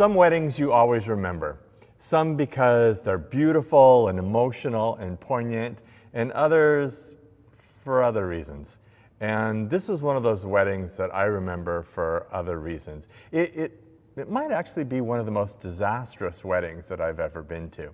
Some weddings you always remember, some because they're beautiful and emotional and poignant, and others for other reasons. And this was one of those weddings that I remember for other reasons. It, it, it might actually be one of the most disastrous weddings that I've ever been to.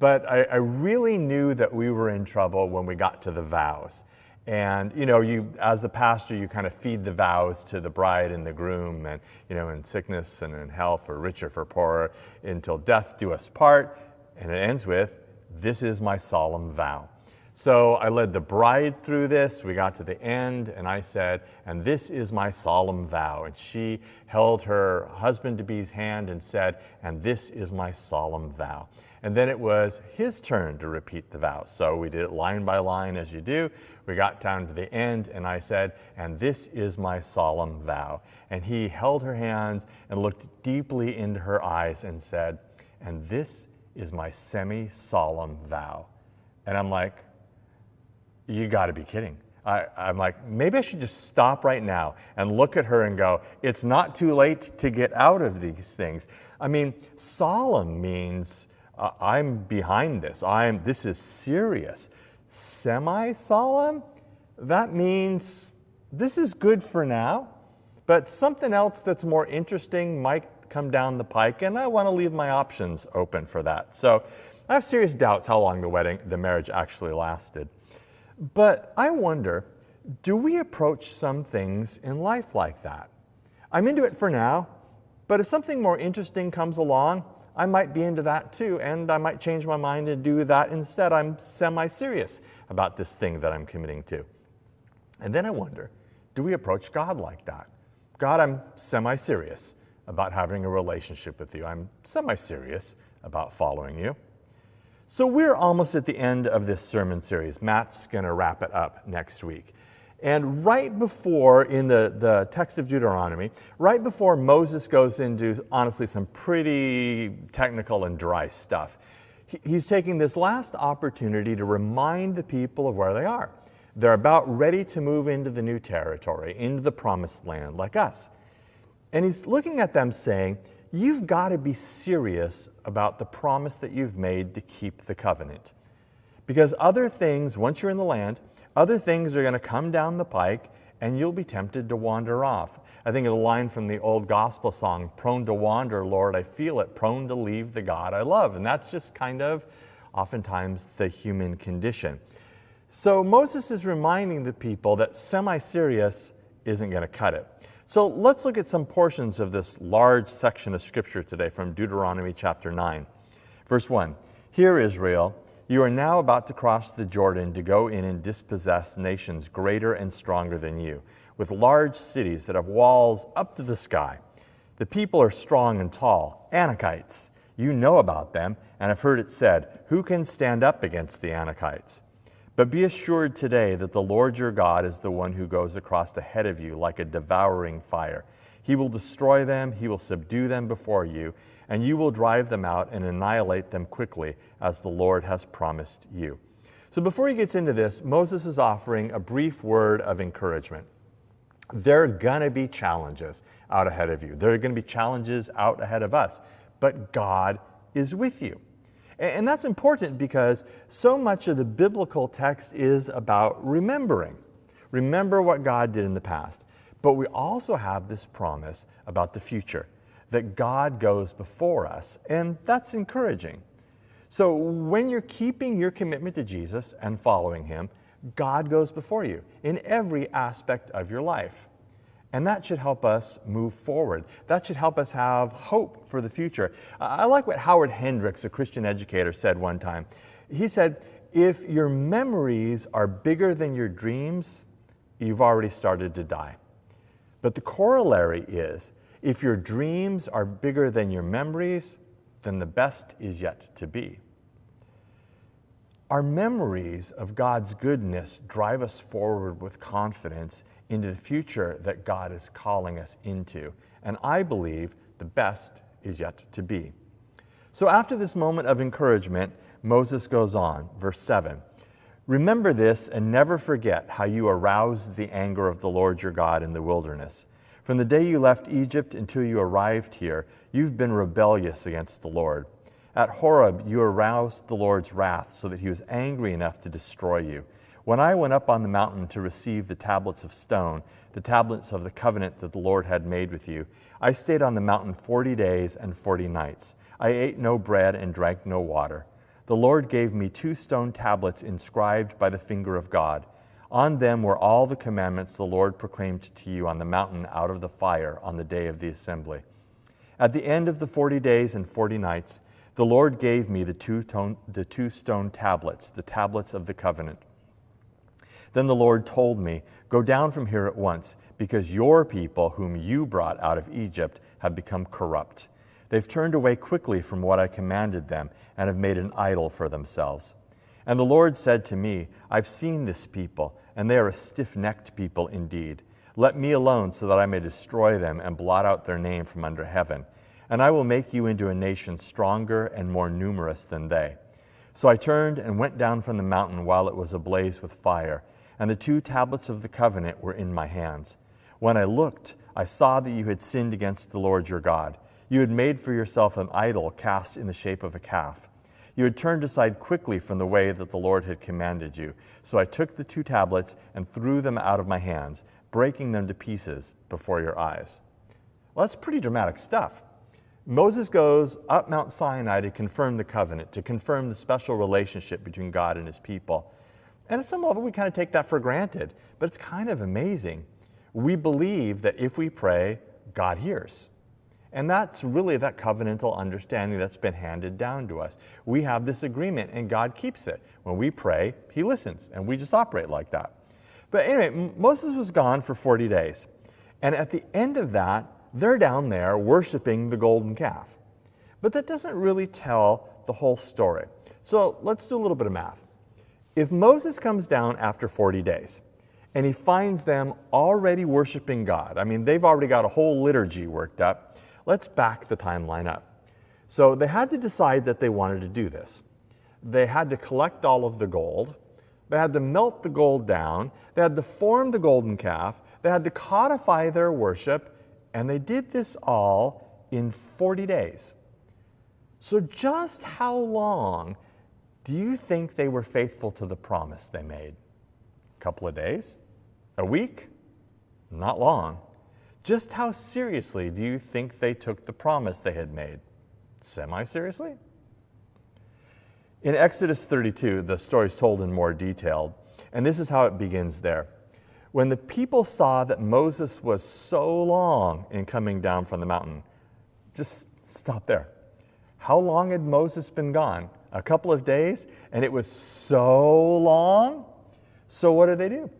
But I, I really knew that we were in trouble when we got to the vows. And you know, you as the pastor, you kind of feed the vows to the bride and the groom, and you know, in sickness and in health, for richer, for poorer, until death do us part. And it ends with, "This is my solemn vow." So I led the bride through this. We got to the end, and I said, And this is my solemn vow. And she held her husband to be's hand and said, And this is my solemn vow. And then it was his turn to repeat the vow. So we did it line by line as you do. We got down to the end, and I said, And this is my solemn vow. And he held her hands and looked deeply into her eyes and said, And this is my semi solemn vow. And I'm like, you got to be kidding. I, am like, maybe I should just stop right now and look at her and go, it's not too late to get out of these things. I mean, solemn means uh, I'm behind this. I'm, this is serious. Semi solemn, that means this is good for now, but something else that's more interesting might come down the pike, and I want to leave my options open for that. So I have serious doubts how long the wedding, the marriage actually lasted. But I wonder do we approach some things in life like that? I'm into it for now, but if something more interesting comes along, I might be into that too, and I might change my mind and do that instead. I'm semi serious about this thing that I'm committing to. And then I wonder do we approach God like that? God, I'm semi serious about having a relationship with you. I'm semi serious about following you. So we're almost at the end of this sermon series. Matt's going to wrap it up next week. And right before, in the, the text of Deuteronomy, right before Moses goes into honestly some pretty technical and dry stuff, he, he's taking this last opportunity to remind the people of where they are. They're about ready to move into the new territory, into the promised land, like us. And he's looking at them saying, you've got to be serious about the promise that you've made to keep the covenant. Because other things, once you're in the land, other things are going to come down the pike and you'll be tempted to wander off. I think of the line from the old gospel song, Prone to wander, Lord, I feel it, prone to leave the God I love. And that's just kind of oftentimes the human condition. So Moses is reminding the people that semi serious isn't going to cut it. So let's look at some portions of this large section of Scripture today from Deuteronomy chapter 9. Verse 1 Hear, Israel, you are now about to cross the Jordan to go in and dispossess nations greater and stronger than you, with large cities that have walls up to the sky. The people are strong and tall, Anakites. You know about them, and have heard it said, Who can stand up against the Anakites? But be assured today that the Lord your God is the one who goes across ahead of you like a devouring fire. He will destroy them, he will subdue them before you, and you will drive them out and annihilate them quickly, as the Lord has promised you. So before he gets into this, Moses is offering a brief word of encouragement. There are going to be challenges out ahead of you. There are going to be challenges out ahead of us, but God is with you. And that's important because so much of the biblical text is about remembering. Remember what God did in the past. But we also have this promise about the future that God goes before us, and that's encouraging. So when you're keeping your commitment to Jesus and following Him, God goes before you in every aspect of your life. And that should help us move forward. That should help us have hope for the future. I like what Howard Hendricks, a Christian educator, said one time. He said, If your memories are bigger than your dreams, you've already started to die. But the corollary is if your dreams are bigger than your memories, then the best is yet to be. Our memories of God's goodness drive us forward with confidence into the future that God is calling us into. And I believe the best is yet to be. So after this moment of encouragement, Moses goes on, verse 7. Remember this and never forget how you aroused the anger of the Lord your God in the wilderness. From the day you left Egypt until you arrived here, you've been rebellious against the Lord. At Horeb, you aroused the Lord's wrath so that he was angry enough to destroy you. When I went up on the mountain to receive the tablets of stone, the tablets of the covenant that the Lord had made with you, I stayed on the mountain 40 days and 40 nights. I ate no bread and drank no water. The Lord gave me two stone tablets inscribed by the finger of God. On them were all the commandments the Lord proclaimed to you on the mountain out of the fire on the day of the assembly. At the end of the 40 days and 40 nights, the Lord gave me the two, tone, the two stone tablets, the tablets of the covenant. Then the Lord told me, Go down from here at once, because your people, whom you brought out of Egypt, have become corrupt. They've turned away quickly from what I commanded them and have made an idol for themselves. And the Lord said to me, I've seen this people, and they are a stiff necked people indeed. Let me alone so that I may destroy them and blot out their name from under heaven and I will make you into a nation stronger and more numerous than they. So I turned and went down from the mountain while it was ablaze with fire, and the two tablets of the covenant were in my hands. When I looked, I saw that you had sinned against the Lord your God. You had made for yourself an idol cast in the shape of a calf. You had turned aside quickly from the way that the Lord had commanded you. So I took the two tablets and threw them out of my hands, breaking them to pieces before your eyes. Well, that's pretty dramatic stuff. Moses goes up Mount Sinai to confirm the covenant, to confirm the special relationship between God and his people. And at some level, we kind of take that for granted, but it's kind of amazing. We believe that if we pray, God hears. And that's really that covenantal understanding that's been handed down to us. We have this agreement, and God keeps it. When we pray, He listens, and we just operate like that. But anyway, Moses was gone for 40 days. And at the end of that, they're down there worshiping the golden calf. But that doesn't really tell the whole story. So let's do a little bit of math. If Moses comes down after 40 days and he finds them already worshiping God, I mean, they've already got a whole liturgy worked up, let's back the timeline up. So they had to decide that they wanted to do this. They had to collect all of the gold, they had to melt the gold down, they had to form the golden calf, they had to codify their worship, and they did this all in 40 days. So, just how long do you think they were faithful to the promise they made? A couple of days? A week? Not long. Just how seriously do you think they took the promise they had made? Semi seriously? In Exodus 32, the story is told in more detail, and this is how it begins there. When the people saw that Moses was so long in coming down from the mountain, just stop there. How long had Moses been gone? A couple of days, and it was so long. So, what do they do?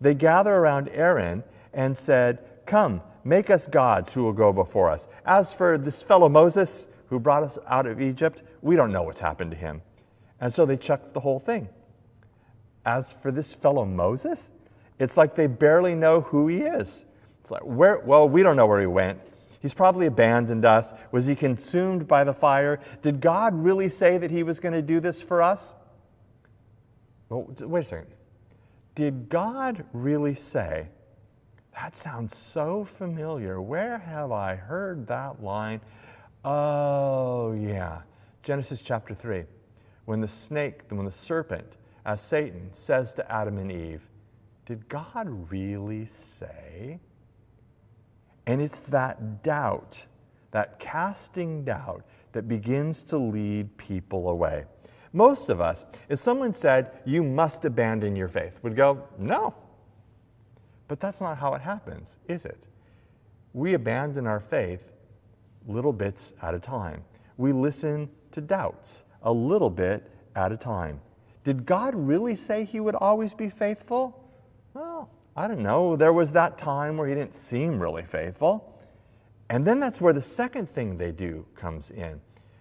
They gather around Aaron and said, Come, make us gods who will go before us. As for this fellow Moses who brought us out of Egypt, we don't know what's happened to him. And so they chucked the whole thing. As for this fellow Moses, it's like they barely know who he is. It's like, where, well, we don't know where he went. He's probably abandoned us. Was he consumed by the fire? Did God really say that he was going to do this for us? Well, wait a second. Did God really say, that sounds so familiar. Where have I heard that line? Oh, yeah. Genesis chapter 3. When the snake, when the serpent, as Satan, says to Adam and Eve, did God really say? And it's that doubt, that casting doubt, that begins to lead people away. Most of us, if someone said, You must abandon your faith, would go, No. But that's not how it happens, is it? We abandon our faith little bits at a time. We listen to doubts a little bit at a time. Did God really say He would always be faithful? Well, I don't know. There was that time where he didn't seem really faithful. And then that's where the second thing they do comes in.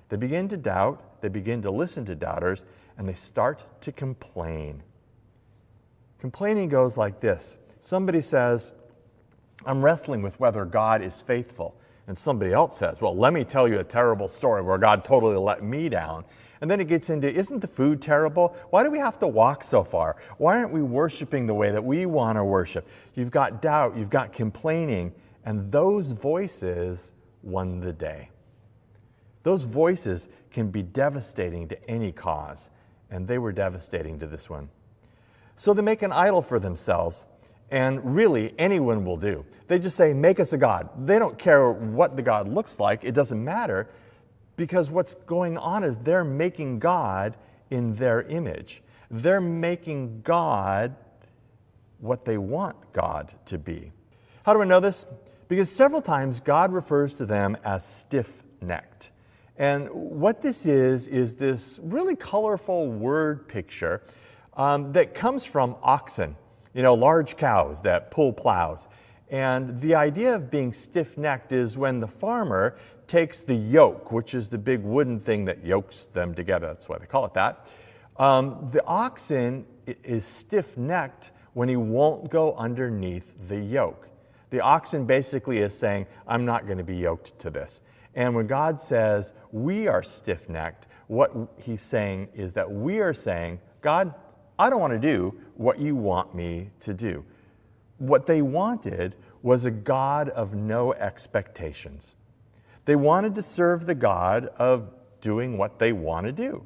They begin to doubt, they begin to listen to doubters, and they start to complain. Complaining goes like this somebody says, I'm wrestling with whether God is faithful. And somebody else says, Well, let me tell you a terrible story where God totally let me down. And then it gets into isn't the food terrible? Why do we have to walk so far? Why aren't we worshiping the way that we want to worship? You've got doubt, you've got complaining, And those voices won the day. Those voices can be devastating to any cause, and they were devastating to this one. So they make an idol for themselves, and really anyone will do. They just say, Make us a God. They don't care what the God looks like, it doesn't matter, because what's going on is they're making God in their image. They're making God what they want God to be. How do I know this? Because several times God refers to them as stiff necked. And what this is, is this really colorful word picture um, that comes from oxen, you know, large cows that pull plows. And the idea of being stiff necked is when the farmer takes the yoke, which is the big wooden thing that yokes them together, that's why they call it that. Um, the oxen is stiff necked when he won't go underneath the yoke. The oxen basically is saying, I'm not going to be yoked to this. And when God says we are stiff necked, what he's saying is that we are saying, God, I don't want to do what you want me to do. What they wanted was a God of no expectations. They wanted to serve the God of doing what they want to do.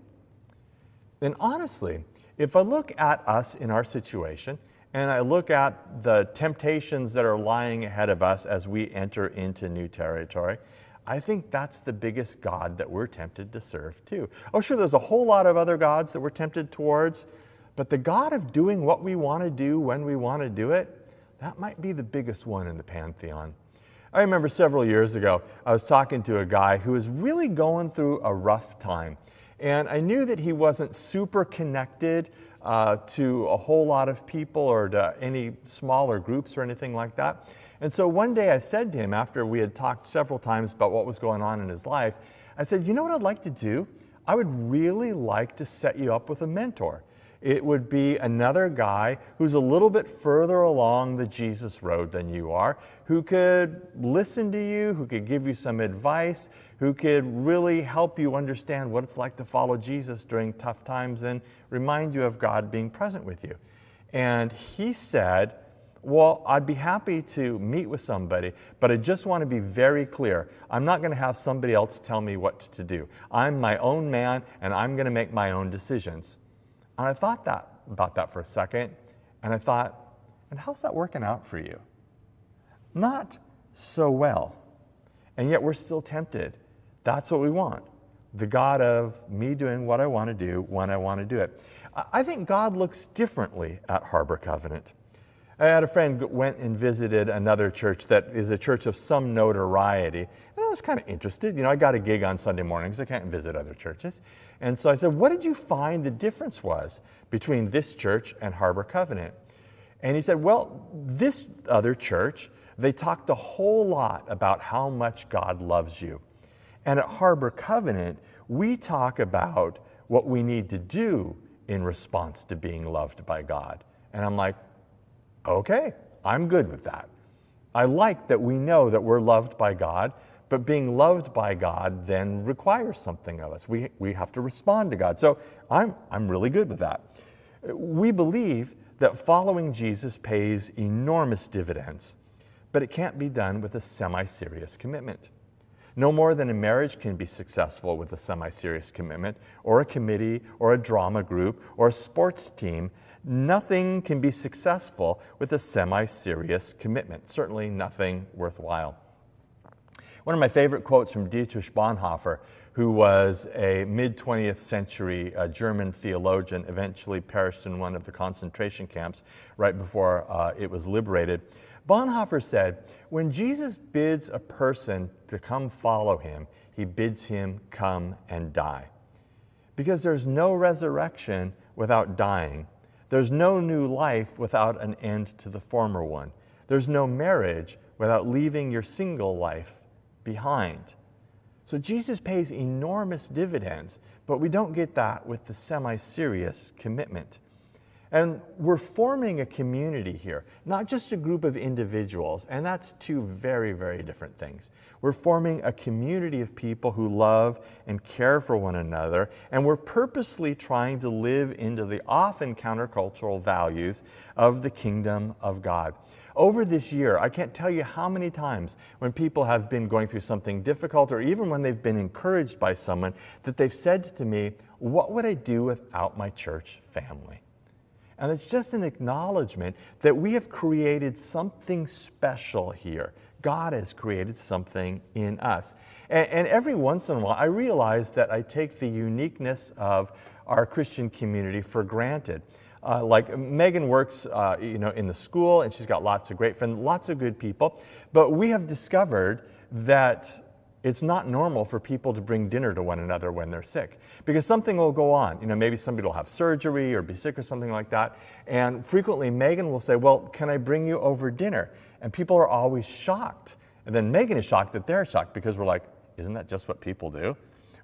And honestly, if I look at us in our situation, and I look at the temptations that are lying ahead of us as we enter into new territory, I think that's the biggest God that we're tempted to serve too. Oh, sure, there's a whole lot of other gods that we're tempted towards, but the God of doing what we want to do when we want to do it, that might be the biggest one in the pantheon. I remember several years ago, I was talking to a guy who was really going through a rough time. And I knew that he wasn't super connected uh, to a whole lot of people or to any smaller groups or anything like that. And so one day I said to him, after we had talked several times about what was going on in his life, I said, You know what I'd like to do? I would really like to set you up with a mentor. It would be another guy who's a little bit further along the Jesus road than you are, who could listen to you, who could give you some advice, who could really help you understand what it's like to follow Jesus during tough times and remind you of God being present with you. And he said, well, I'd be happy to meet with somebody, but I just want to be very clear. I'm not going to have somebody else tell me what to do. I'm my own man and I'm going to make my own decisions. And I thought that about that for a second, and I thought, and how's that working out for you? Not so well. And yet we're still tempted. That's what we want. The God of me doing what I want to do when I want to do it. I think God looks differently at Harbor Covenant. I had a friend went and visited another church that is a church of some notoriety. And I was kind of interested. You know, I got a gig on Sunday mornings. I can't visit other churches. And so I said, What did you find the difference was between this church and Harbor Covenant? And he said, Well, this other church, they talked a whole lot about how much God loves you. And at Harbor Covenant, we talk about what we need to do in response to being loved by God. And I'm like, Okay, I'm good with that. I like that we know that we're loved by God, but being loved by God then requires something of us. We, we have to respond to God. So I'm, I'm really good with that. We believe that following Jesus pays enormous dividends, but it can't be done with a semi serious commitment. No more than a marriage can be successful with a semi serious commitment, or a committee, or a drama group, or a sports team Nothing can be successful with a semi serious commitment, certainly nothing worthwhile. One of my favorite quotes from Dietrich Bonhoeffer, who was a mid 20th century uh, German theologian, eventually perished in one of the concentration camps right before uh, it was liberated. Bonhoeffer said, When Jesus bids a person to come follow him, he bids him come and die. Because there's no resurrection without dying there's no new life without an end to the former one. There's no marriage without leaving your single life behind. So Jesus pays enormous dividends, but we don't get that with the semi serious commitment. And we're forming a community here, not just a group of individuals, and that's two very, very different things. We're forming a community of people who love and care for one another, and we're purposely trying to live into the often countercultural values of the kingdom of God. Over this year, I can't tell you how many times when people have been going through something difficult or even when they've been encouraged by someone that they've said to me, What would I do without my church family? And it's just an acknowledgement that we have created something special here. God has created something in us. And, and, every once in a while, I realize that I take the uniqueness of our Christian community for granted. Uh, like Megan works, uh, you know, in the school, and she's got lots of great friends, lots of good people. But we have discovered that it's not normal for people to bring dinner to one another when they're sick because something will go on. You know, maybe somebody will have surgery or be sick or something like that. And frequently, Megan will say, Well, can I bring you over dinner? And people are always shocked. And then Megan is shocked that they're shocked because we're like, Isn't that just what people do?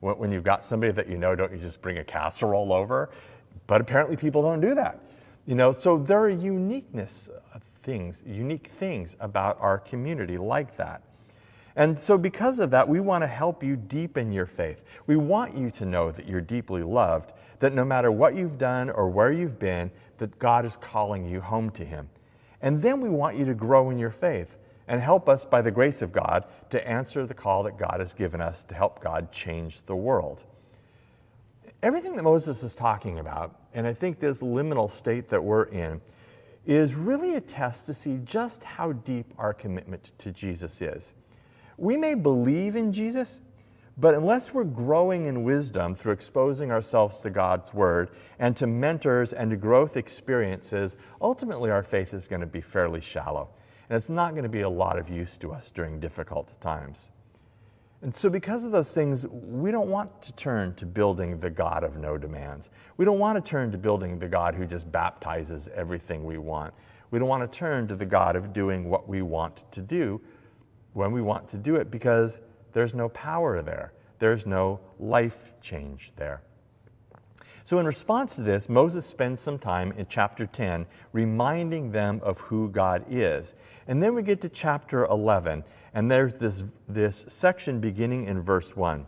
When you've got somebody that you know, don't you just bring a casserole over? But apparently, people don't do that. You know, so there are uniqueness things, unique things about our community like that. And so, because of that, we want to help you deepen your faith. We want you to know that you're deeply loved, that no matter what you've done or where you've been, that God is calling you home to Him. And then we want you to grow in your faith and help us, by the grace of God, to answer the call that God has given us to help God change the world. Everything that Moses is talking about, and I think this liminal state that we're in, is really a test to see just how deep our commitment to Jesus is. We may believe in Jesus, but unless we're growing in wisdom through exposing ourselves to God's Word and to mentors and to growth experiences, ultimately our faith is going to be fairly shallow. And it's not going to be a lot of use to us during difficult times. And so, because of those things, we don't want to turn to building the God of no demands. We don't want to turn to building the God who just baptizes everything we want. We don't want to turn to the God of doing what we want to do when we want to do it because there's no power there, there's no life change there. So, in response to this, Moses spends some time in chapter 10 reminding them of who God is. And then we get to chapter 11, and there's this, this section beginning in verse 1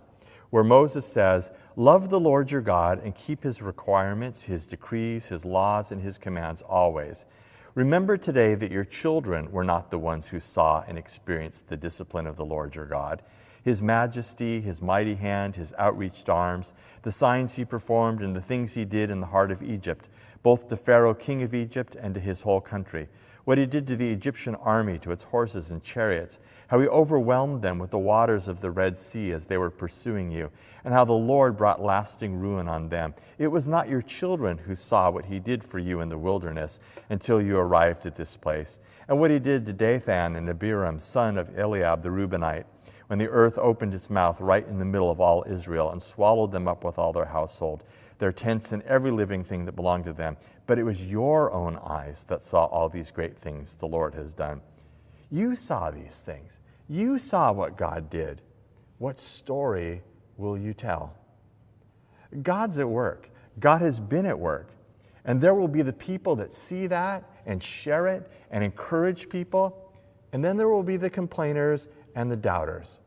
where Moses says, Love the Lord your God and keep his requirements, his decrees, his laws, and his commands always. Remember today that your children were not the ones who saw and experienced the discipline of the Lord your God, his majesty, his mighty hand, his outreached arms, the signs he performed, and the things he did in the heart of Egypt, both to Pharaoh, king of Egypt, and to his whole country what he did to the Egyptian army, to its horses and chariots, how he overwhelmed them with the waters of the Red Sea as they were pursuing you, and how the Lord brought lasting ruin on them. It was not your children who saw what he did for you in the wilderness until you arrived at this place, and what he did to Dathan and Abiram, son of Eliab the Reubenite, when the earth opened its mouth right in the middle of all Israel and swallowed them up with all their household their tents, and every living thing that belonged to them. But it was your own eyes that saw all these great things the Lord has done. You saw these things. You saw what God did. What story will you tell? God's at work. God has been at work. And there will be the people that see that and share it and encourage people. And then there will be the complainers and the doubters.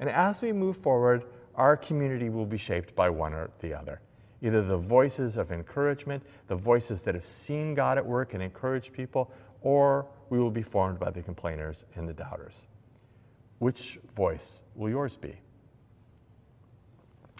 And as we move forward, our community will be shaped by one or the other either the voices of encouragement, the voices that have seen God at work and encouraged people, or we will be formed by the complainers and the doubters. Which voice will yours be?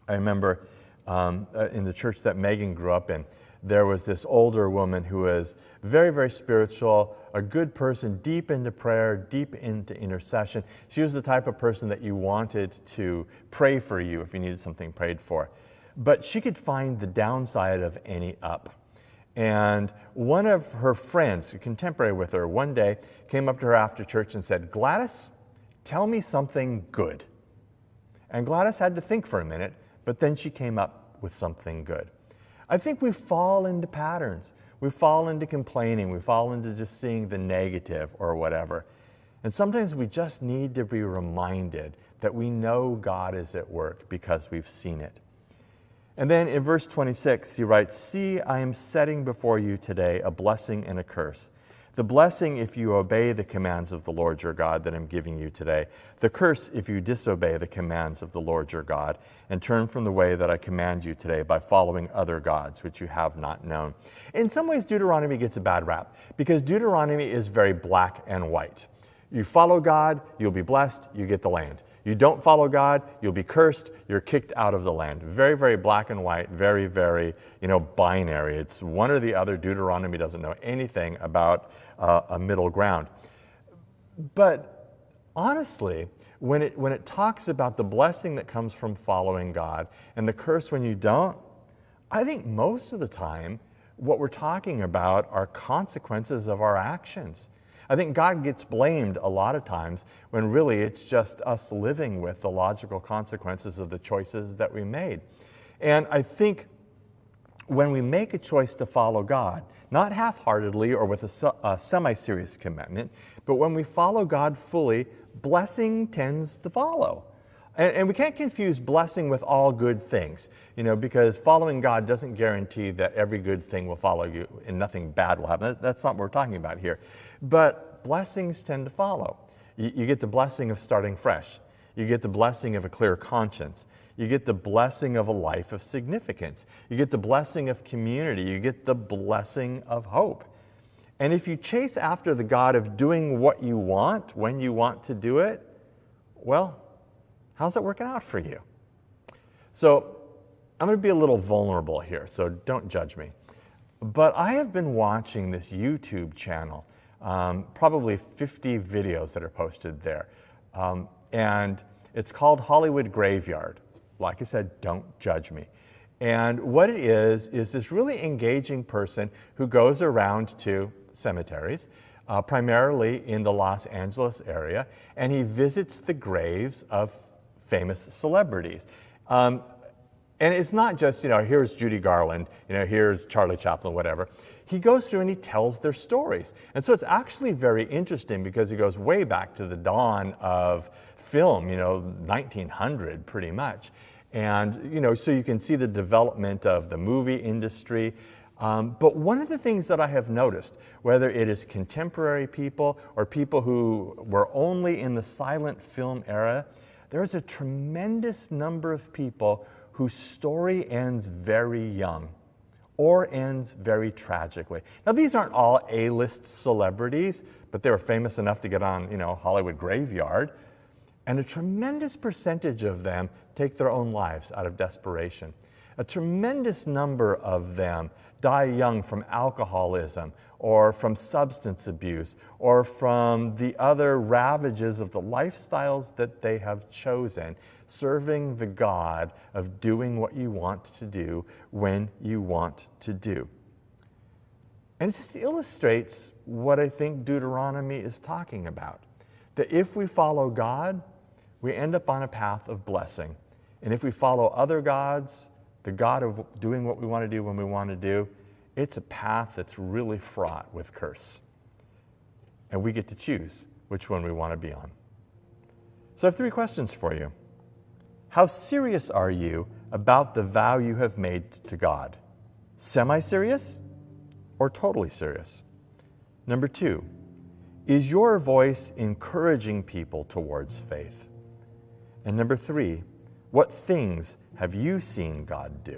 I remember um, uh, in the church that Megan grew up in, there was this older woman who was very, very spiritual, a good person, deep into prayer, deep into intercession. She was the type of person that you wanted to pray for you if you needed something prayed for but she could find the downside of any up. And one of her friends, a contemporary with her, one day came up to her after church and said, Gladys, tell me something good. And Gladys had to think for a minute, but then she came up with something good. I think we fall into patterns. We fall into complaining. We fall into just seeing the negative or whatever. And sometimes we just need to be reminded that we know God is at work because we've seen it. And then in verse 26, he writes, See, I am setting before you today a blessing and a curse. The blessing if you obey the commands of the Lord your God that I'm giving you today. The curse if you disobey the commands of the Lord your God and turn from the way that I command you today by following other gods which you have not known. In some ways, Deuteronomy gets a bad rap because Deuteronomy is very black and white. You follow God, you'll be blessed, you get the land. You don't follow God, you'll be cursed, you're kicked out of the land. Very, very black and white, very, very, you know, binary. It's one or the other. Deuteronomy doesn't know anything about uh, a middle ground. But honestly, when it, when it talks about the blessing that comes from following God and the curse when you don't, I think most of the time what we're talking about are consequences of our actions. I think God gets blamed a lot of times when really it's just us living with the logical consequences of the choices that we made. And I think when we make a choice to follow God, not half heartedly or with a, a semi serious commitment, but when we follow God fully, blessing tends to follow. And, and, we can't confuse blessing with all good things, you know, because following God doesn't guarantee that every good thing will follow you and nothing bad will happen. That's not what we're talking about here. But blessings tend to follow. You, you get the blessing of starting fresh, you get the blessing of a clear conscience. You get the blessing of a life of significance. You get the blessing of community. You get the blessing of hope. And if you chase after the God of doing what you want when you want to do it, well, how's it working out for you? So I'm going to be a little vulnerable here, so don't judge me. But I have been watching this YouTube channel um, probably 50 videos that are posted there. Um, and it's called Hollywood Graveyard. Like I said, don't judge me. And what it is, is this really engaging person who goes around to cemeteries, uh, primarily in the Los Angeles area, and he visits the graves of famous celebrities. Um, and it's not just, you know, here's Judy Garland, you know, here's Charlie Chaplin, whatever he goes through and he tells their stories. And so it's actually very interesting because he goes way back to the dawn of film, you know, 1900 pretty much. And, you know, so you can see the development of the movie industry. Um, but one of the things that I have noticed, whether it is contemporary people or people who were only in the silent film era, there's a tremendous number of people whose story ends very young or ends very tragically. Now, these aren't all A-list celebrities, but they were famous enough to get on, you know, Hollywood Graveyard. And a tremendous percentage of them take their own lives out of desperation. A tremendous number of them die young from alcoholism or from substance abuse or from the other ravages of the lifestyles that they have chosen serving the God of doing what you want to do when you want to do. And it just illustrates what I think Deuteronomy is talking about. That if we follow God, we end up on a path of blessing. And if we follow other gods, the God of doing what we want to do when we want to do, it's a path that's really fraught with curse. And we get to choose which one we want to be on. So I have three questions for you. How serious are you about the vow you have made to God? Semi serious or totally serious? Number two, is your voice encouraging people towards faith? And number three, what things have you seen God do?